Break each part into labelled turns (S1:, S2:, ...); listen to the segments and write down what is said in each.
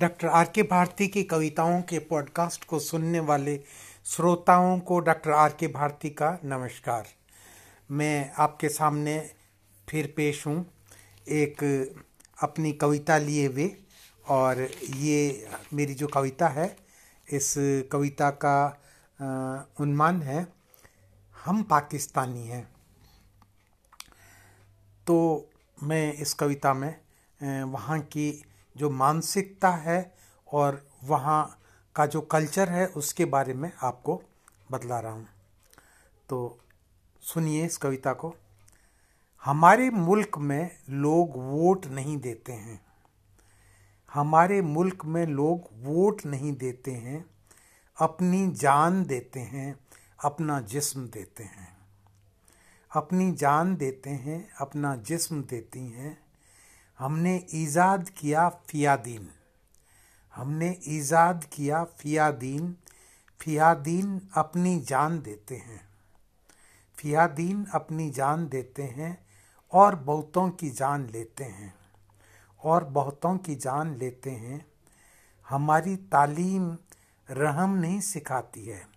S1: Doctor R के भारती की कविताओं के पॉडकास्ट को सुनने वाले श्रोताओं को डॉक्टर आर के भारती का नमस्कार। मैं आपके सामने फिर पेश हूँ एक अपनी कविता लिए हुए और ये मेरी जो कविता है, इस कविता का उन्मान है, हम पाकिस्तानी हैं। तो मैं इस कविता में वहाँ की जो मानसिकता है और वहाँ का जो कल्चर है, उसके बारे में आपको बतला रहा हूँ। तो सुनिए इस कविता को। हमारे मुल्क में लोग वोट नहीं देते हैं। हमारे मुल्क में लोग वोट नहीं देते हैं। अपनी जान देते हैं, अपना जिस्म देते हैं। अपनी जान देते हैं, अपना जिस्म देती हैं। हमने ईजाद किया फ़ियादीन। हमने ईजाद किया फ़ियादीन। फ़ियादीन अपनी जान देते हैं। फ़ियादीन अपनी जान देते हैं और बहुतों की जान लेते हैं। और बहुतों की जान लेते हैं। हमारी तालीम रहम नहीं सिखाती है।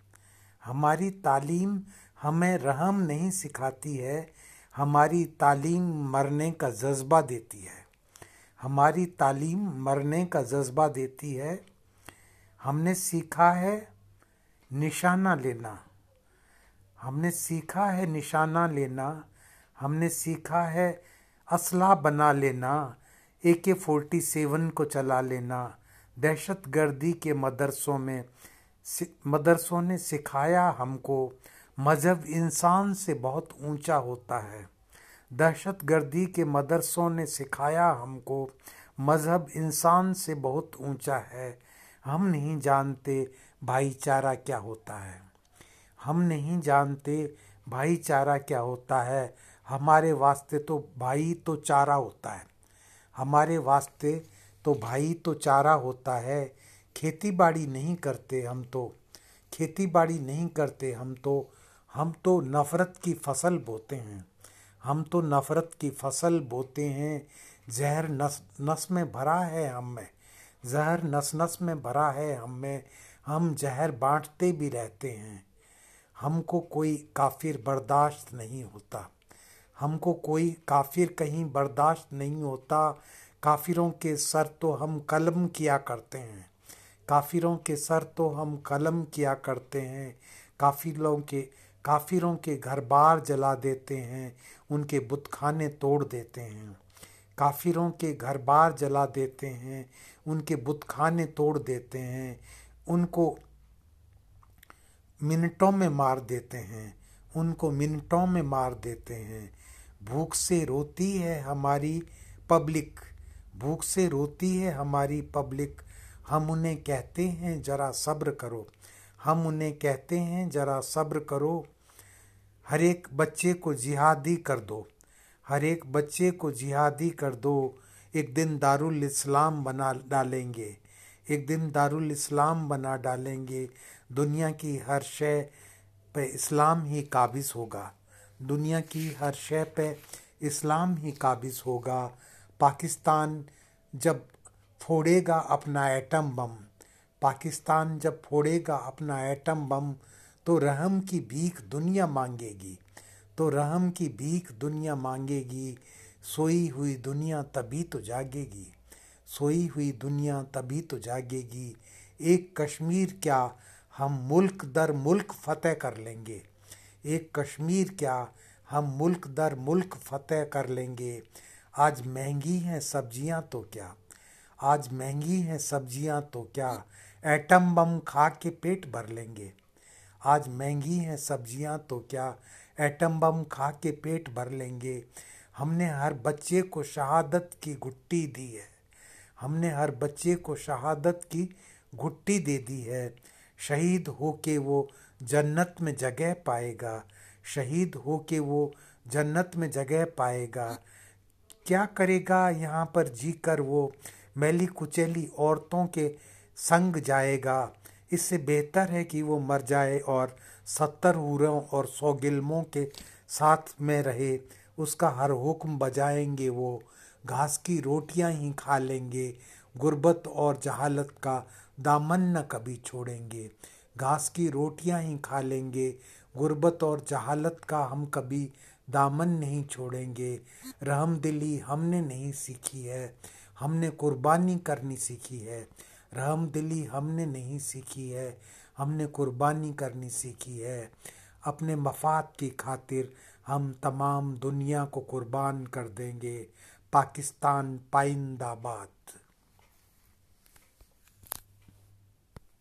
S1: हमारी तालीम हमें रहम नहीं सिखाती है। हमारी तालीम मरने का जज्बा देती है। हमारी तालीम मरने का जज्बा देती है। हमने सीखा है निशाना लेना। हमने सीखा है निशाना लेना। हमने सीखा है असला बना लेना। ए के फोर्टी सेवन को चला लेना। दहशत गर्दी के मदरसों में मदरसों ने सिखाया हमको। मज़हब इंसान से बहुत ऊँचा होता है। दहशत गर्दी के मदरसों ने सिखाया हमको, मज़हब इंसान से बहुत ऊँचा है। हम नहीं जानते भाईचारा क्या होता है। हम नहीं जानते भाईचारा क्या होता है। हमारे वास्ते तो भाई तो चारा होता है। हमारे वास्ते तो भाई तो चारा होता है। खेती बाड़ी नहीं करते हम तो। खेती बाड़ी नहीं करते हम तो। हम तो नफ़रत की फ़सल बोते हैं। हम तो नफ़रत की फ़सल बोते हैं, जहर नस नस में भरा है हम में। जहर नस नस में भरा है हम में। हम जहर बांटते भी रहते हैं। हमको कोई काफिर बर्दाश्त नहीं होता। हमको कोई काफिर कहीं बर्दाश्त नहीं होता। काफिरों के सर तो हम कलम किया करते हैं। काफिरों के सर तो हम कलम किया करते हैं। काफिरों के काफिरों के घर बार जला देते हैं, उनके बुतखाने तोड़ देते हैं। काफिरों के घर बार जला देते हैं, उनके बुतखाने तोड़ देते हैं, उनको मिनटों में मार देते हैं, उनको मिनटों में मार देते हैं। भूख से रोती है हमारी पब्लिक, भूख से रोती है हमारी पब्लिक। हम उन्हें कहते हैं, ज़रा सब्र करो। हम उन्हें कहते हैं, ज़रा सब्र करो। हर एक बच्चे को जिहादी कर दो। हर एक बच्चे को जिहादी कर दो। एक दिन दारुल इस्लाम बना डालेंगे। एक दिन दारुल इस्लाम बना डालेंगे। दुनिया की हर शय पे इस्लाम ही काबिज होगा। दुनिया की हर शय पे इस्लाम ही काबिज होगा। पाकिस्तान जब फोड़ेगा अपना एटम बम। पाकिस्तान जब फोड़ेगा अपना एटम बम तो रहम की भीख दुनिया मांगेगी। तो रहम की भीख दुनिया मांगेगी। सोई हुई दुनिया तभी तो जागेगी। सोई हुई दुनिया तभी तो जागेगी। एक कश्मीर क्या हम मुल्क दर मुल्क फतेह कर लेंगे? एक कश्मीर क्या हम मुल्क दर मुल्क फतेह कर लेंगे? आज महँगी हैं सब्ज़ियाँ तो क्या? आज महँगी हैं सब्ज़ियाँ तो क्या? एटम बम खा के पेट भर लेंगे। आज महँगी हैं सब्ज़ियाँ तो क्या? एटम बम खा के पेट भर लेंगे। हमने हर बच्चे को शहादत की गुट्टी दी है। हमने हर बच्चे को शहादत की गुट्टी दे दी है। शहीद हो के वो जन्नत में जगह पाएगा। शहीद हो के वो जन्नत में जगह पाएगा। क्या करेगा यहाँ पर जी कर वो? मैली कुचैली औरतों के संग जाएगा। इससे बेहतर है कि वो मर जाए और सत्तर हूरों और सौ गिल्मों के साथ में रहे। उसका हर हुक्म बजाएँगे वो। घास की रोटियाँ ही खा लेंगे। गुर्बत और जहालत का दामन न कभी छोड़ेंगे। घास की रोटियाँ ही खा लेंगे। गुर्बत और जहालत का हम कभी दामन नहीं छोड़ेंगे। रहम दिली हमने नहीं सीखी है। हमने कुर्बानी करनी सीखी है। रहम दिली हमने नहीं सीखी है। हमने कुर्बानी करनी सीखी है। अपने मफाद की खातिर हम तमाम दुनिया को कुर्बान कर देंगे। पाकिस्तान पाइंदाबाद।